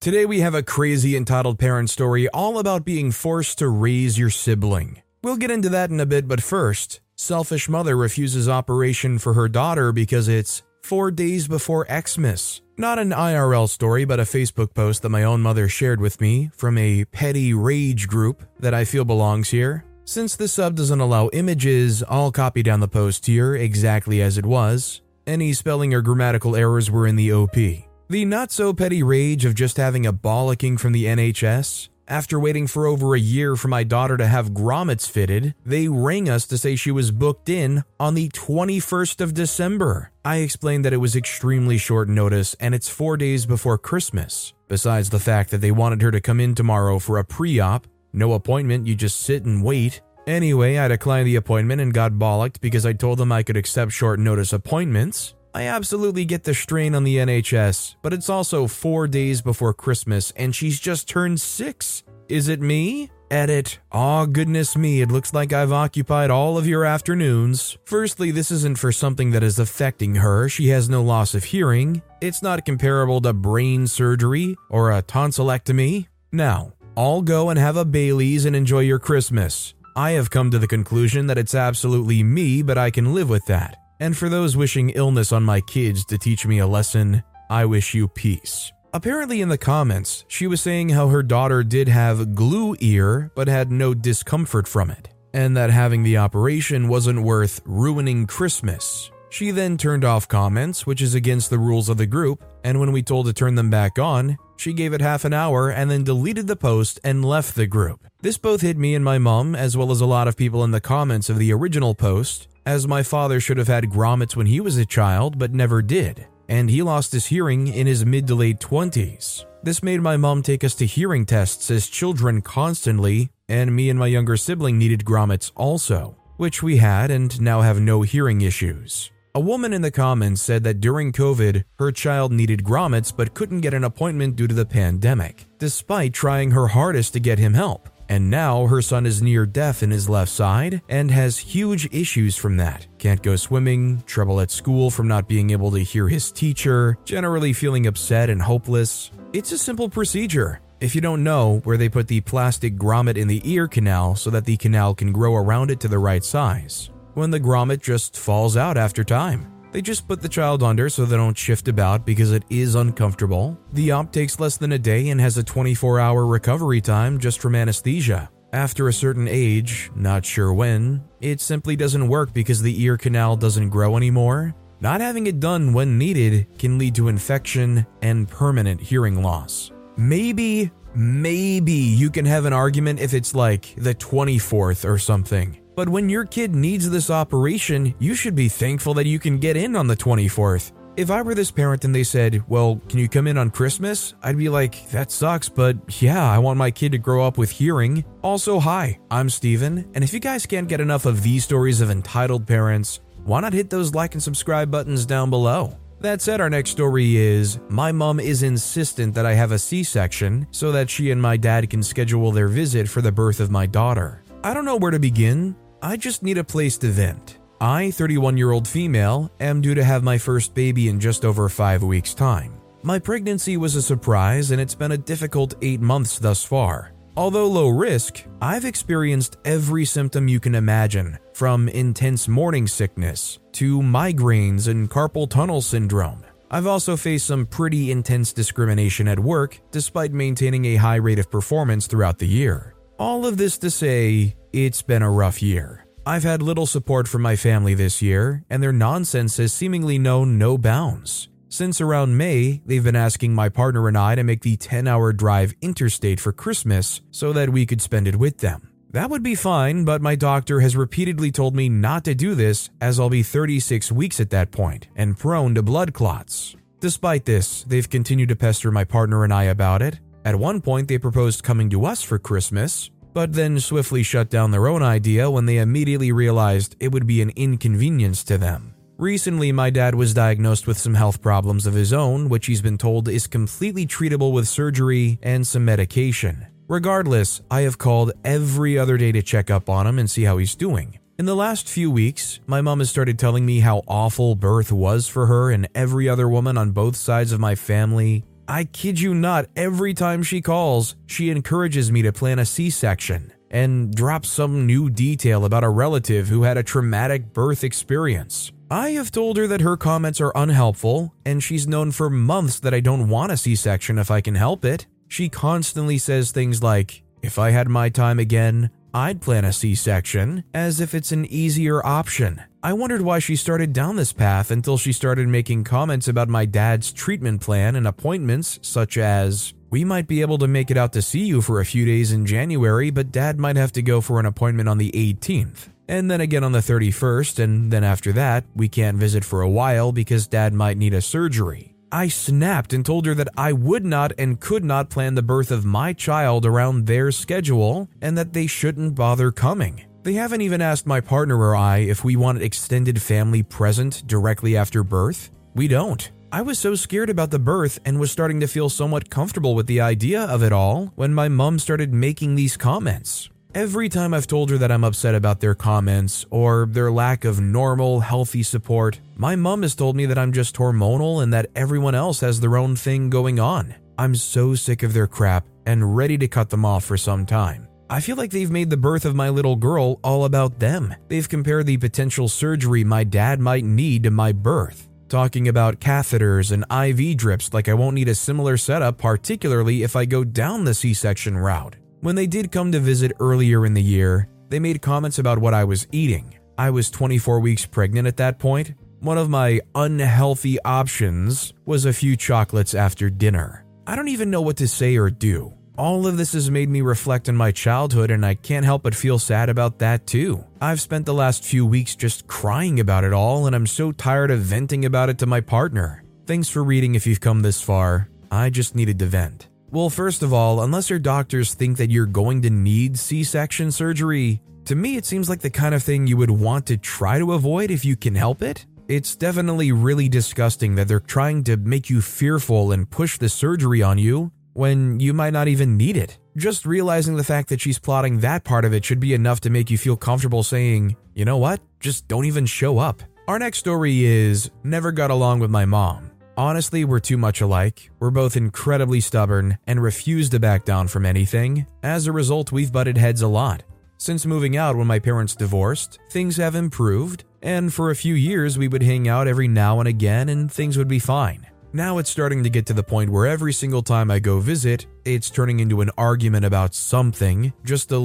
Today we have a crazy entitled parent story all about being forced to raise your sibling. We'll get into that in a bit, but first, selfish mother refuses operation for her daughter because it's four days before Xmas. Not an IRL story, but a Facebook post that my own mother shared with me from a petty rage group that I feel belongs here. Since the sub doesn't allow images, I'll copy down the post here exactly as it was. Any spelling or grammatical errors were in the OP. The not so petty rage of just having a bollocking from the NHS. After waiting for over a year for my daughter to have grommets fitted, they rang us to say she was booked in on the 21st of December. I explained that it was extremely short notice and it's four days before Christmas. Besides the fact that they wanted her to come in tomorrow for a pre op, no appointment, you just sit and wait. Anyway, I declined the appointment and got bollocked because I told them I could accept short notice appointments. I absolutely get the strain on the NHS, but it's also four days before Christmas and she's just turned six. Is it me? Edit. Aw, oh, goodness me, it looks like I've occupied all of your afternoons. Firstly, this isn't for something that is affecting her. She has no loss of hearing. It's not comparable to brain surgery or a tonsillectomy. Now, all go and have a Bailey's and enjoy your Christmas. I have come to the conclusion that it's absolutely me, but I can live with that. And for those wishing illness on my kids to teach me a lesson, I wish you peace. Apparently, in the comments, she was saying how her daughter did have glue ear but had no discomfort from it, and that having the operation wasn't worth ruining Christmas. She then turned off comments, which is against the rules of the group, and when we told to turn them back on, she gave it half an hour and then deleted the post and left the group. This both hit me and my mom, as well as a lot of people in the comments of the original post, as my father should have had grommets when he was a child but never did, and he lost his hearing in his mid to late 20s. This made my mom take us to hearing tests as children constantly, and me and my younger sibling needed grommets also, which we had and now have no hearing issues. A woman in the comments said that during COVID, her child needed grommets but couldn't get an appointment due to the pandemic, despite trying her hardest to get him help. And now her son is near deaf in his left side and has huge issues from that. Can't go swimming, trouble at school from not being able to hear his teacher, generally feeling upset and hopeless. It's a simple procedure. If you don't know, where they put the plastic grommet in the ear canal so that the canal can grow around it to the right size. When the grommet just falls out after time. They just put the child under so they don't shift about because it is uncomfortable. The op takes less than a day and has a 24 hour recovery time just from anesthesia. After a certain age, not sure when, it simply doesn't work because the ear canal doesn't grow anymore. Not having it done when needed can lead to infection and permanent hearing loss. Maybe, maybe you can have an argument if it's like the 24th or something. But when your kid needs this operation, you should be thankful that you can get in on the 24th. If I were this parent and they said, Well, can you come in on Christmas? I'd be like, That sucks, but yeah, I want my kid to grow up with hearing. Also, hi, I'm Steven, and if you guys can't get enough of these stories of entitled parents, why not hit those like and subscribe buttons down below? That said, our next story is My mom is insistent that I have a C section so that she and my dad can schedule their visit for the birth of my daughter. I don't know where to begin. I just need a place to vent. I, 31 year old female, am due to have my first baby in just over five weeks' time. My pregnancy was a surprise and it's been a difficult eight months thus far. Although low risk, I've experienced every symptom you can imagine, from intense morning sickness to migraines and carpal tunnel syndrome. I've also faced some pretty intense discrimination at work despite maintaining a high rate of performance throughout the year. All of this to say, it's been a rough year. I've had little support from my family this year, and their nonsense has seemingly known no bounds. Since around May, they've been asking my partner and I to make the 10 hour drive interstate for Christmas so that we could spend it with them. That would be fine, but my doctor has repeatedly told me not to do this as I'll be 36 weeks at that point and prone to blood clots. Despite this, they've continued to pester my partner and I about it. At one point, they proposed coming to us for Christmas, but then swiftly shut down their own idea when they immediately realized it would be an inconvenience to them. Recently, my dad was diagnosed with some health problems of his own, which he's been told is completely treatable with surgery and some medication. Regardless, I have called every other day to check up on him and see how he's doing. In the last few weeks, my mom has started telling me how awful birth was for her and every other woman on both sides of my family. I kid you not, every time she calls, she encourages me to plan a C section and drops some new detail about a relative who had a traumatic birth experience. I have told her that her comments are unhelpful, and she's known for months that I don't want a C section if I can help it. She constantly says things like, If I had my time again, I'd plan a C section, as if it's an easier option. I wondered why she started down this path until she started making comments about my dad's treatment plan and appointments, such as, We might be able to make it out to see you for a few days in January, but dad might have to go for an appointment on the 18th and then again on the 31st, and then after that, we can't visit for a while because dad might need a surgery. I snapped and told her that I would not and could not plan the birth of my child around their schedule and that they shouldn't bother coming. They haven't even asked my partner or I if we want extended family present directly after birth. We don't. I was so scared about the birth and was starting to feel somewhat comfortable with the idea of it all when my mom started making these comments. Every time I've told her that I'm upset about their comments or their lack of normal, healthy support, my mom has told me that I'm just hormonal and that everyone else has their own thing going on. I'm so sick of their crap and ready to cut them off for some time. I feel like they've made the birth of my little girl all about them. They've compared the potential surgery my dad might need to my birth, talking about catheters and IV drips like I won't need a similar setup, particularly if I go down the C section route. When they did come to visit earlier in the year, they made comments about what I was eating. I was 24 weeks pregnant at that point. One of my unhealthy options was a few chocolates after dinner. I don't even know what to say or do. All of this has made me reflect on my childhood, and I can't help but feel sad about that too. I've spent the last few weeks just crying about it all, and I'm so tired of venting about it to my partner. Thanks for reading if you've come this far. I just needed to vent. Well, first of all, unless your doctors think that you're going to need C section surgery, to me it seems like the kind of thing you would want to try to avoid if you can help it. It's definitely really disgusting that they're trying to make you fearful and push the surgery on you when you might not even need it. Just realizing the fact that she's plotting that part of it should be enough to make you feel comfortable saying, you know what, just don't even show up. Our next story is Never Got Along with My Mom. Honestly, we're too much alike. We're both incredibly stubborn and refuse to back down from anything. As a result, we've butted heads a lot. Since moving out when my parents divorced, things have improved, and for a few years we would hang out every now and again and things would be fine. Now it's starting to get to the point where every single time I go visit, it's turning into an argument about something, just a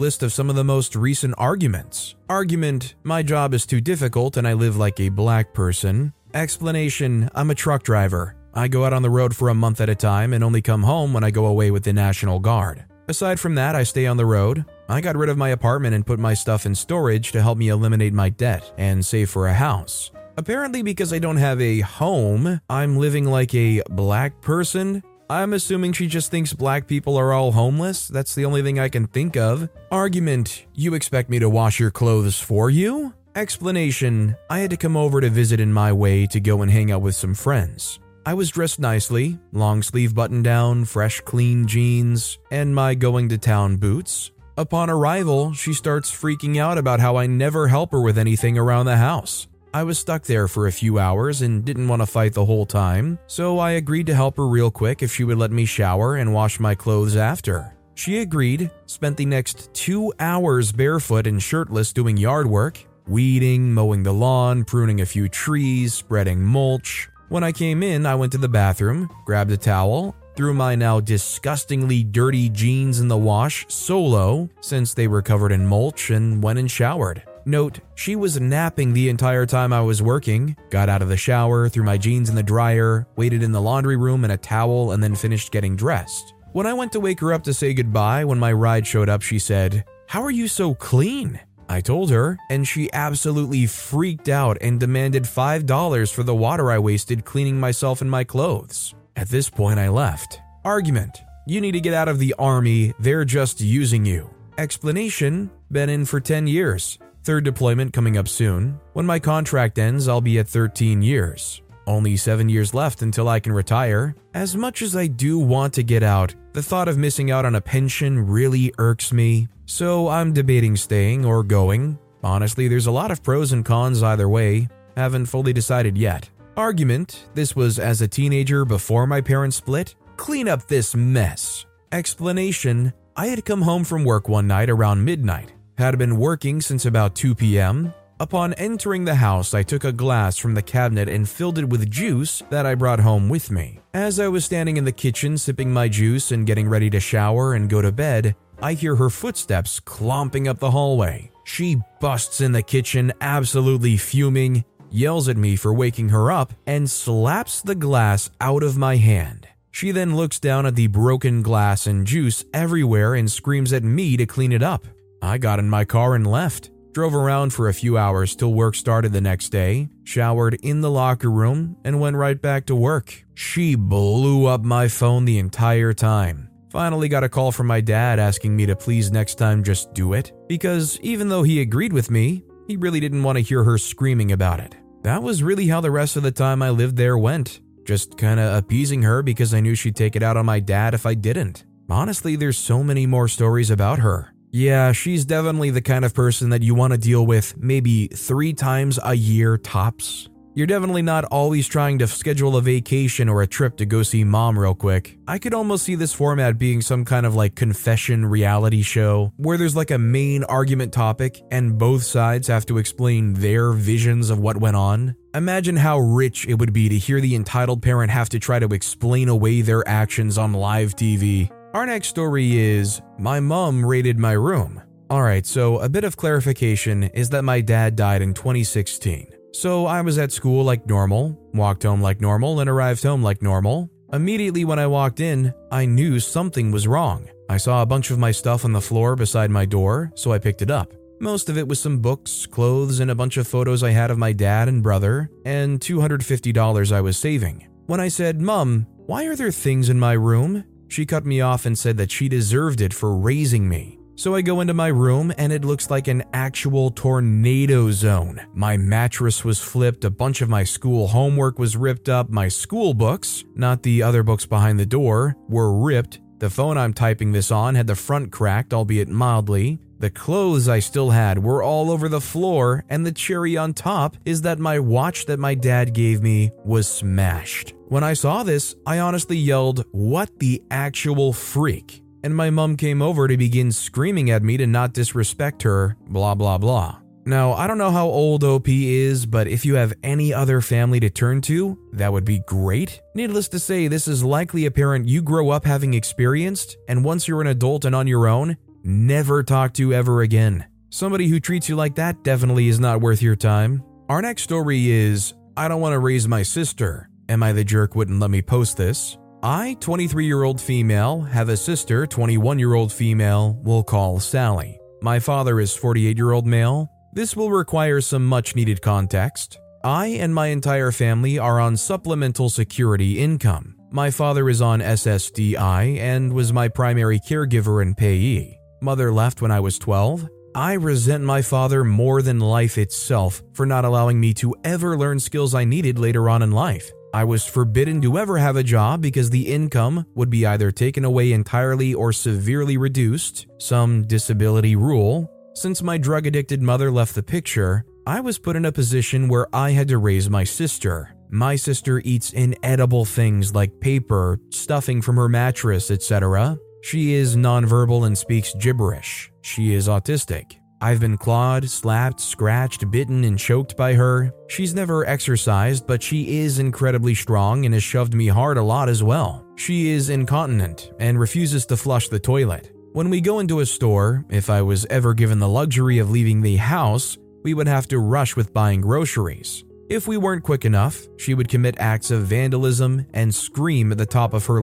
List of some of the most recent arguments. Argument, my job is too difficult and I live like a black person. Explanation, I'm a truck driver. I go out on the road for a month at a time and only come home when I go away with the National Guard. Aside from that, I stay on the road. I got rid of my apartment and put my stuff in storage to help me eliminate my debt and save for a house. Apparently, because I don't have a home, I'm living like a black person. I'm assuming she just thinks black people are all homeless. That's the only thing I can think of. Argument You expect me to wash your clothes for you? Explanation I had to come over to visit in my way to go and hang out with some friends. I was dressed nicely, long sleeve button down, fresh clean jeans, and my going to town boots. Upon arrival, she starts freaking out about how I never help her with anything around the house. I was stuck there for a few hours and didn't want to fight the whole time, so I agreed to help her real quick if she would let me shower and wash my clothes after. She agreed, spent the next two hours barefoot and shirtless doing yard work, weeding, mowing the lawn, pruning a few trees, spreading mulch. When I came in, I went to the bathroom, grabbed a towel, threw my now disgustingly dirty jeans in the wash solo since they were covered in mulch, and went and showered. Note, she was napping the entire time I was working, got out of the shower, threw my jeans in the dryer, waited in the laundry room in a towel, and then finished getting dressed. When I went to wake her up to say goodbye when my ride showed up, she said, How are you so clean? I told her, and she absolutely freaked out and demanded $5 for the water I wasted cleaning myself and my clothes. At this point, I left. Argument You need to get out of the army, they're just using you. Explanation Been in for 10 years. Third deployment coming up soon. When my contract ends, I'll be at 13 years. Only 7 years left until I can retire. As much as I do want to get out, the thought of missing out on a pension really irks me. So I'm debating staying or going. Honestly, there's a lot of pros and cons either way. Haven't fully decided yet. Argument this was as a teenager before my parents split. Clean up this mess. Explanation I had come home from work one night around midnight had been working since about 2 p.m. Upon entering the house, I took a glass from the cabinet and filled it with juice that I brought home with me. As I was standing in the kitchen sipping my juice and getting ready to shower and go to bed, I hear her footsteps clomping up the hallway. She busts in the kitchen, absolutely fuming, yells at me for waking her up, and slaps the glass out of my hand. She then looks down at the broken glass and juice everywhere and screams at me to clean it up. I got in my car and left. Drove around for a few hours till work started the next day, showered in the locker room, and went right back to work. She blew up my phone the entire time. Finally, got a call from my dad asking me to please next time just do it, because even though he agreed with me, he really didn't want to hear her screaming about it. That was really how the rest of the time I lived there went. Just kinda appeasing her because I knew she'd take it out on my dad if I didn't. Honestly, there's so many more stories about her. Yeah, she's definitely the kind of person that you want to deal with maybe three times a year tops. You're definitely not always trying to schedule a vacation or a trip to go see mom real quick. I could almost see this format being some kind of like confession reality show where there's like a main argument topic and both sides have to explain their visions of what went on. Imagine how rich it would be to hear the entitled parent have to try to explain away their actions on live TV. Our next story is My mom raided my room. Alright, so a bit of clarification is that my dad died in 2016. So I was at school like normal, walked home like normal, and arrived home like normal. Immediately when I walked in, I knew something was wrong. I saw a bunch of my stuff on the floor beside my door, so I picked it up. Most of it was some books, clothes, and a bunch of photos I had of my dad and brother, and $250 I was saving. When I said, Mum, why are there things in my room? She cut me off and said that she deserved it for raising me. So I go into my room and it looks like an actual tornado zone. My mattress was flipped, a bunch of my school homework was ripped up, my school books, not the other books behind the door, were ripped. The phone I'm typing this on had the front cracked, albeit mildly. The clothes I still had were all over the floor, and the cherry on top is that my watch that my dad gave me was smashed. When I saw this, I honestly yelled, What the actual freak? And my mom came over to begin screaming at me to not disrespect her, blah blah blah. Now, I don't know how old OP is, but if you have any other family to turn to, that would be great. Needless to say, this is likely a parent you grow up having experienced, and once you're an adult and on your own, never talk to ever again. Somebody who treats you like that definitely is not worth your time. Our next story is I don't want to raise my sister. Am I the jerk wouldn't let me post this? I, 23 year old female, have a sister, 21 year old female, we'll call Sally. My father is 48 year old male. This will require some much needed context. I and my entire family are on supplemental security income. My father is on SSDI and was my primary caregiver and payee. Mother left when I was 12. I resent my father more than life itself for not allowing me to ever learn skills I needed later on in life. I was forbidden to ever have a job because the income would be either taken away entirely or severely reduced, some disability rule. Since my drug addicted mother left the picture, I was put in a position where I had to raise my sister. My sister eats inedible things like paper, stuffing from her mattress, etc. She is nonverbal and speaks gibberish. She is autistic. I've been clawed, slapped, scratched, bitten, and choked by her. She's never exercised, but she is incredibly strong and has shoved me hard a lot as well. She is incontinent and refuses to flush the toilet. When we go into a store, if I was ever given the luxury of leaving the house, we would have to rush with buying groceries. If we weren't quick enough, she would commit acts of vandalism and scream at the top of her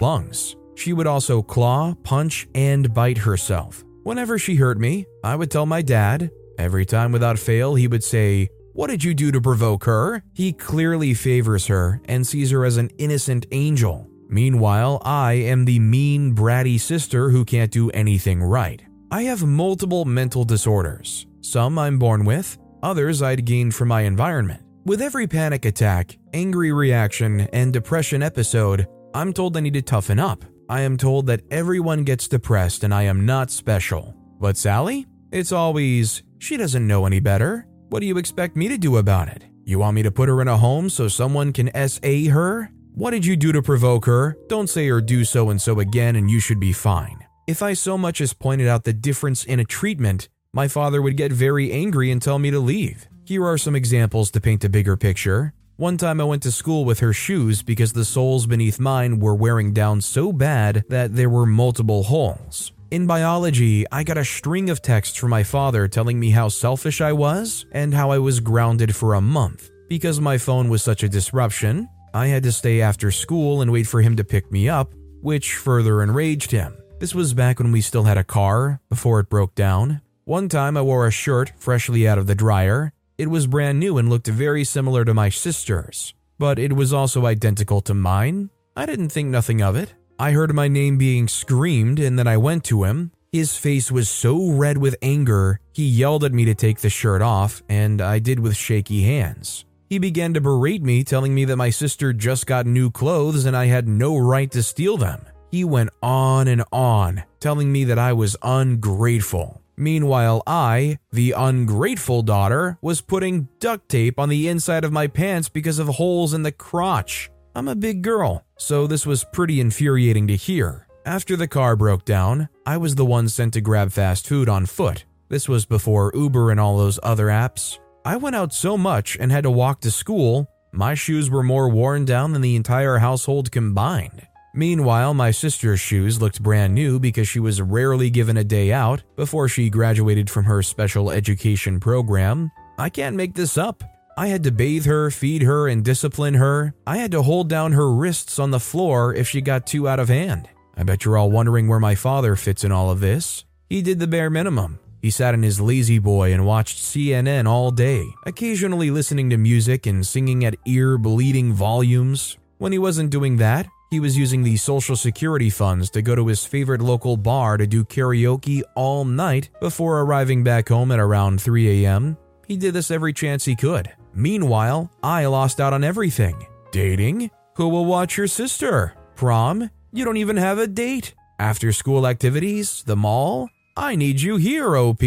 Lungs. She would also claw, punch, and bite herself. Whenever she hurt me, I would tell my dad. Every time without fail, he would say, What did you do to provoke her? He clearly favors her and sees her as an innocent angel. Meanwhile, I am the mean, bratty sister who can't do anything right. I have multiple mental disorders. Some I'm born with, others I'd gained from my environment. With every panic attack, angry reaction, and depression episode, I'm told I need to toughen up. I am told that everyone gets depressed and I am not special. But Sally? It's always, she doesn't know any better. What do you expect me to do about it? You want me to put her in a home so someone can SA her? What did you do to provoke her? Don't say or do so and so again and you should be fine. If I so much as pointed out the difference in a treatment, my father would get very angry and tell me to leave. Here are some examples to paint a bigger picture. One time I went to school with her shoes because the soles beneath mine were wearing down so bad that there were multiple holes. In biology, I got a string of texts from my father telling me how selfish I was and how I was grounded for a month. Because my phone was such a disruption, I had to stay after school and wait for him to pick me up, which further enraged him. This was back when we still had a car, before it broke down. One time I wore a shirt freshly out of the dryer. It was brand new and looked very similar to my sister's, but it was also identical to mine. I didn't think nothing of it. I heard my name being screamed and then I went to him. His face was so red with anger, he yelled at me to take the shirt off, and I did with shaky hands. He began to berate me, telling me that my sister just got new clothes and I had no right to steal them. He went on and on, telling me that I was ungrateful. Meanwhile, I, the ungrateful daughter, was putting duct tape on the inside of my pants because of holes in the crotch. I'm a big girl, so this was pretty infuriating to hear. After the car broke down, I was the one sent to grab fast food on foot. This was before Uber and all those other apps. I went out so much and had to walk to school, my shoes were more worn down than the entire household combined. Meanwhile, my sister's shoes looked brand new because she was rarely given a day out before she graduated from her special education program. I can't make this up. I had to bathe her, feed her, and discipline her. I had to hold down her wrists on the floor if she got too out of hand. I bet you're all wondering where my father fits in all of this. He did the bare minimum. He sat in his La-Z-Boy and watched CNN all day, occasionally listening to music and singing at ear bleeding volumes. When he wasn't doing that, he was using the Social Security funds to go to his favorite local bar to do karaoke all night before arriving back home at around 3 a.m. He did this every chance he could. Meanwhile, I lost out on everything dating? Who will watch your sister? Prom? You don't even have a date. After school activities? The mall? I need you here, OP.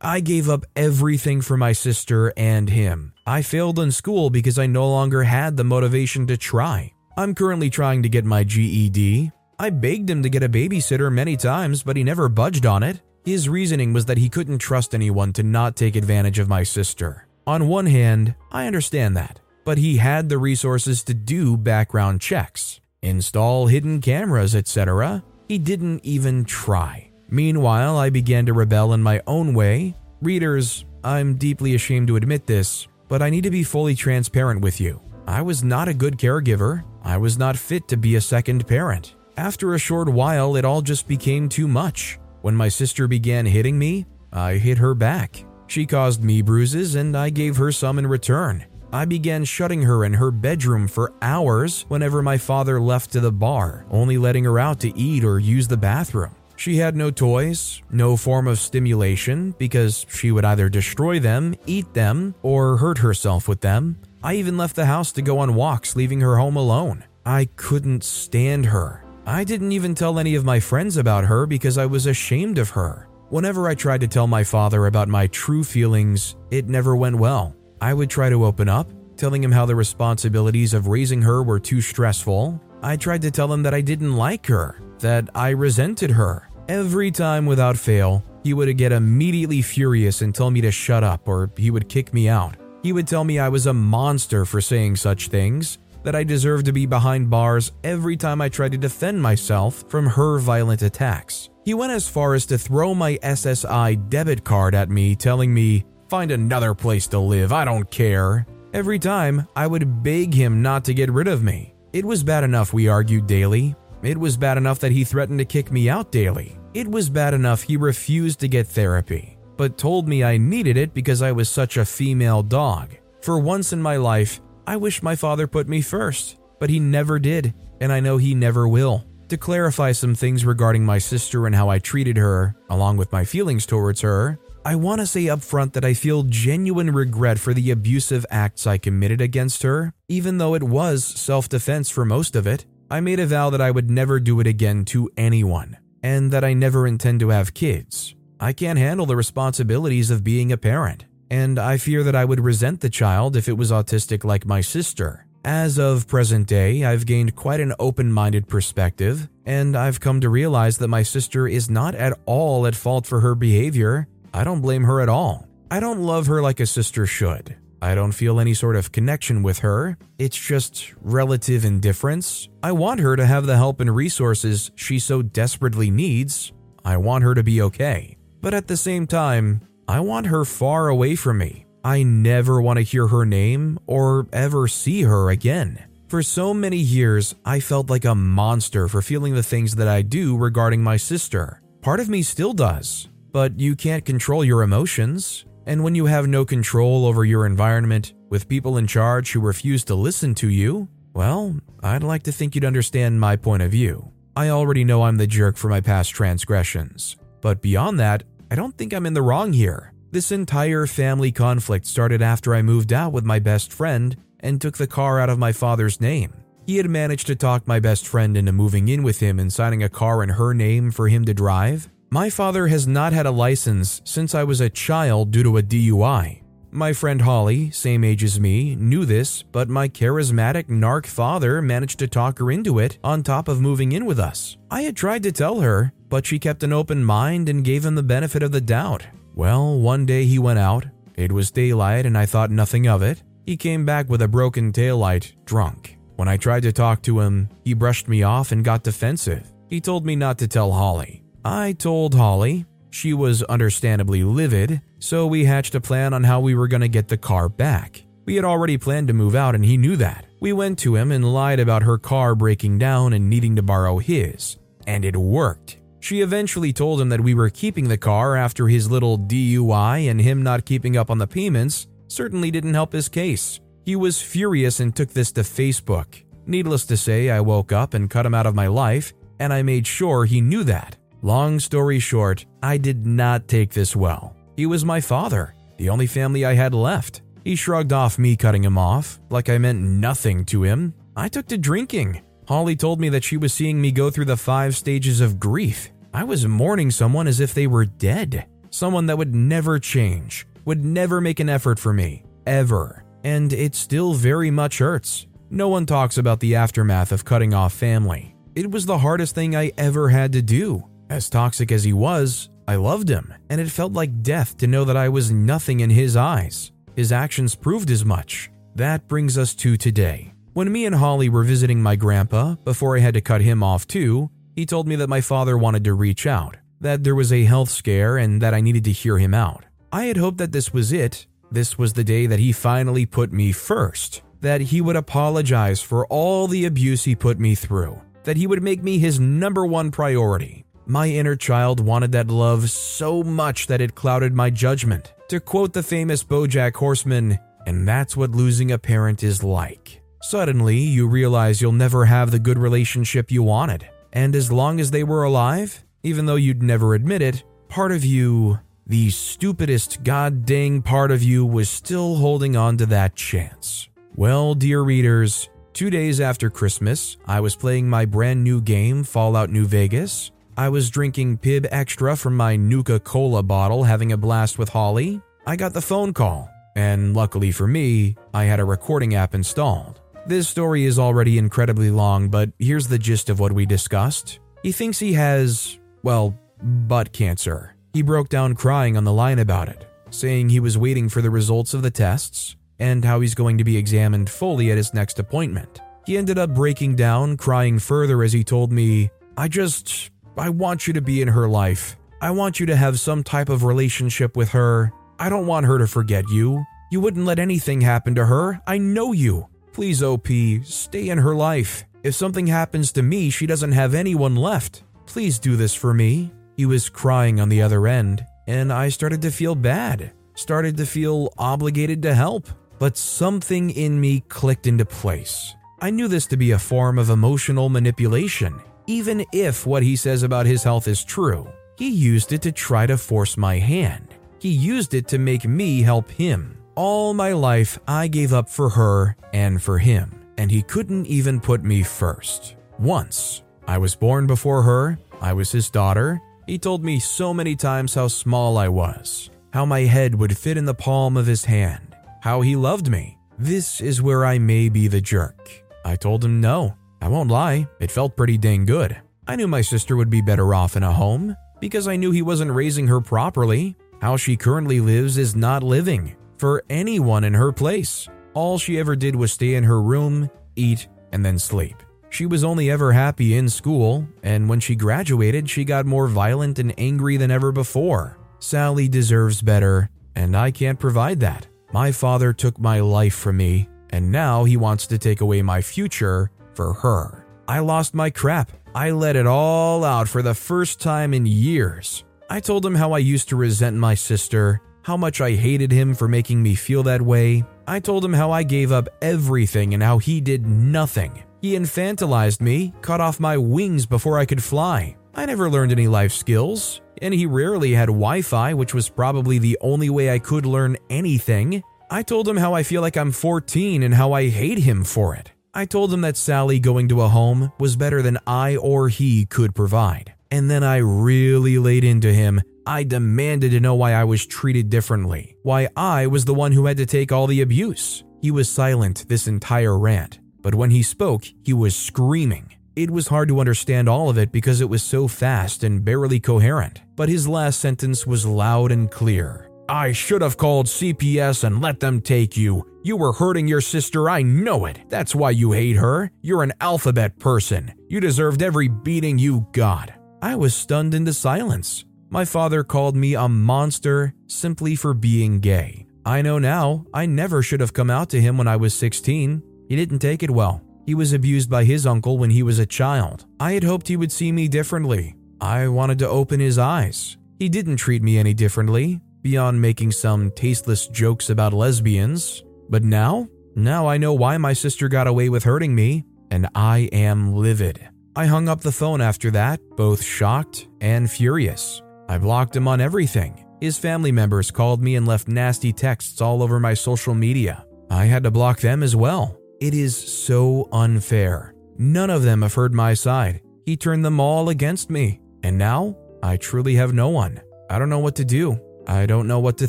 I gave up everything for my sister and him. I failed in school because I no longer had the motivation to try. I'm currently trying to get my GED. I begged him to get a babysitter many times, but he never budged on it. His reasoning was that he couldn't trust anyone to not take advantage of my sister. On one hand, I understand that, but he had the resources to do background checks, install hidden cameras, etc. He didn't even try. Meanwhile, I began to rebel in my own way. Readers, I'm deeply ashamed to admit this, but I need to be fully transparent with you. I was not a good caregiver. I was not fit to be a second parent. After a short while, it all just became too much. When my sister began hitting me, I hit her back. She caused me bruises and I gave her some in return. I began shutting her in her bedroom for hours whenever my father left to the bar, only letting her out to eat or use the bathroom. She had no toys, no form of stimulation, because she would either destroy them, eat them, or hurt herself with them. I even left the house to go on walks, leaving her home alone. I couldn't stand her. I didn't even tell any of my friends about her because I was ashamed of her. Whenever I tried to tell my father about my true feelings, it never went well. I would try to open up, telling him how the responsibilities of raising her were too stressful. I tried to tell him that I didn't like her, that I resented her. Every time without fail, he would get immediately furious and tell me to shut up or he would kick me out. He would tell me I was a monster for saying such things, that I deserved to be behind bars every time I tried to defend myself from her violent attacks. He went as far as to throw my SSI debit card at me, telling me, Find another place to live, I don't care. Every time, I would beg him not to get rid of me. It was bad enough we argued daily. It was bad enough that he threatened to kick me out daily. It was bad enough he refused to get therapy, but told me I needed it because I was such a female dog. For once in my life, I wish my father put me first, but he never did, and I know he never will. To clarify some things regarding my sister and how I treated her, along with my feelings towards her, I want to say up front that I feel genuine regret for the abusive acts I committed against her, even though it was self defense for most of it. I made a vow that I would never do it again to anyone, and that I never intend to have kids. I can't handle the responsibilities of being a parent and I fear that I would resent the child if it was autistic like my sister. As of present day, I've gained quite an open minded perspective, and I've come to realize that my sister is not at all at fault for her behavior. I don't blame her at all. I don't love her like a sister should. I don't feel any sort of connection with her. It's just relative indifference. I want her to have the help and resources she so desperately needs. I want her to be okay. But at the same time, I want her far away from me. I never want to hear her name or ever see her again. For so many years, I felt like a monster for feeling the things that I do regarding my sister. Part of me still does, but you can't control your emotions. And when you have no control over your environment, with people in charge who refuse to listen to you, well, I'd like to think you'd understand my point of view. I already know I'm the jerk for my past transgressions, but beyond that, I don't think I'm in the wrong here. This entire family conflict started after I moved out with my best friend and took the car out of my father's name. He had managed to talk my best friend into moving in with him and signing a car in her name for him to drive. My father has not had a license since I was a child due to a DUI. My friend Holly, same age as me, knew this, but my charismatic narc father managed to talk her into it on top of moving in with us. I had tried to tell her, but she kept an open mind and gave him the benefit of the doubt. Well, one day he went out. It was daylight and I thought nothing of it. He came back with a broken taillight, drunk. When I tried to talk to him, he brushed me off and got defensive. He told me not to tell Holly. I told Holly. She was understandably livid, so we hatched a plan on how we were going to get the car back. We had already planned to move out and he knew that. We went to him and lied about her car breaking down and needing to borrow his. And it worked. She eventually told him that we were keeping the car after his little DUI and him not keeping up on the payments certainly didn't help his case. He was furious and took this to Facebook. Needless to say, I woke up and cut him out of my life, and I made sure he knew that. Long story short, I did not take this well. He was my father, the only family I had left. He shrugged off me cutting him off, like I meant nothing to him. I took to drinking. Holly told me that she was seeing me go through the five stages of grief. I was mourning someone as if they were dead. someone that would never change, would never make an effort for me, ever. And it still very much hurts. No one talks about the aftermath of cutting off family. It was the hardest thing I ever had to do. As toxic as he was, I loved him, and it felt like death to know that I was nothing in his eyes. His actions proved as much. That brings us to today. When me and Holly were visiting my grandpa, before I had to cut him off too, he told me that my father wanted to reach out, that there was a health scare, and that I needed to hear him out. I had hoped that this was it. This was the day that he finally put me first, that he would apologize for all the abuse he put me through, that he would make me his number one priority, my inner child wanted that love so much that it clouded my judgment. To quote the famous Bojack Horseman, and that's what losing a parent is like. Suddenly, you realize you'll never have the good relationship you wanted. And as long as they were alive, even though you'd never admit it, part of you, the stupidest god dang part of you, was still holding on to that chance. Well, dear readers, two days after Christmas, I was playing my brand new game, Fallout New Vegas, I was drinking Pibb Xtra from my Nuka Cola bottle, having a blast with Holly. I got the phone call, and luckily for me, I had a recording app installed. This story is already incredibly long, but here's the gist of what we discussed. He thinks he has, well, butt cancer. He broke down crying on the line about it, saying he was waiting for the results of the tests and how he's going to be examined fully at his next appointment. He ended up breaking down, crying further as he told me, I just, I want you to be in her life. I want you to have some type of relationship with her. I don't want her to forget you. You wouldn't let anything happen to her. I know you. Please, OP, stay in her life. If something happens to me, she doesn't have anyone left. Please do this for me. He was crying on the other end, and I started to feel bad, started to feel obligated to help. But something in me clicked into place. I knew this to be a form of emotional manipulation, even if what he says about his health is true, he used it to try to force my hand. He used it to make me help him. All my life, I gave up for her and for him, and he couldn't even put me first. Once, I was born before her, I was his daughter. He told me so many times how small I was, how my head would fit in the palm of his hand, how he loved me. This is where I may be the jerk. I told him no, I won't lie, it felt pretty dang good. I knew my sister would be better off in a home because I knew he wasn't raising her properly. How she currently lives is not living for anyone in her place. All she ever did was stay in her room, eat, and then sleep. She was only ever happy in school, and when she graduated, she got more violent and angry than ever before. Sally deserves better, and I can't provide that. My father took my life from me, and now he wants to take away my future for her. I lost my crap. I let it all out for the first time in years. I told him how I used to resent my sister, how much I hated him for making me feel that way. I told him how I gave up everything and how he did nothing. He infantilized me, cut off my wings before I could fly. I never learned any life skills, and he rarely had Wi Fi, which was probably the only way I could learn anything. I told him how I feel like I'm 14 and how I hate him for it. I told him that Sally going to a home was better than I or he could provide. And then I really laid into him. I demanded to know why I was treated differently, why I was the one who had to take all the abuse. He was silent this entire rant, but when he spoke, he was screaming. It was hard to understand all of it because it was so fast and barely coherent, but his last sentence was loud and clear. I should have called CPS and let them take you. You were hurting your sister, I know it. That's why you hate her. You're an alphabet person. You deserved every beating you got. I was stunned into silence. My father called me a monster simply for being gay. I know now, I never should have come out to him when I was 16. He didn't take it well. He was abused by his uncle when he was a child. I had hoped he would see me differently. I wanted to open his eyes. He didn't treat me any differently beyond making some tasteless jokes about lesbians. But now, now I know why my sister got away with hurting me, and I am livid. I hung up the phone after that, both shocked and furious. I blocked him on everything. His family members called me and left nasty texts all over my social media. I had to block them as well. It is so unfair. None of them have heard my side. He turned them all against me. And now, I truly have no one. I don't know what to do. I don't know what to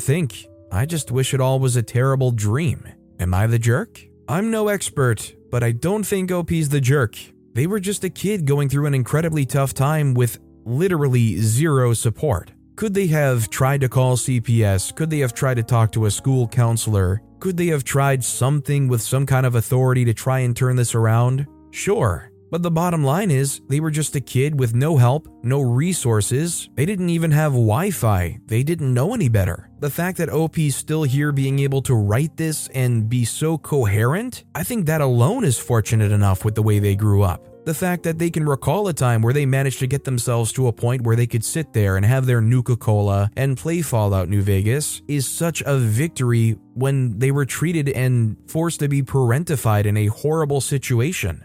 think. I just wish it all was a terrible dream. Am I the jerk? I'm no expert, but I don't think OP's the jerk. They were just a kid going through an incredibly tough time with literally zero support. Could they have tried to call CPS? Could they have tried to talk to a school counselor? Could they have tried something with some kind of authority to try and turn this around? Sure. But the bottom line is, they were just a kid with no help, no resources. They didn't even have Wi Fi. They didn't know any better. The fact that OP's still here being able to write this and be so coherent, I think that alone is fortunate enough with the way they grew up. The fact that they can recall a time where they managed to get themselves to a point where they could sit there and have their Nuka Cola and play Fallout New Vegas is such a victory when they were treated and forced to be parentified in a horrible situation.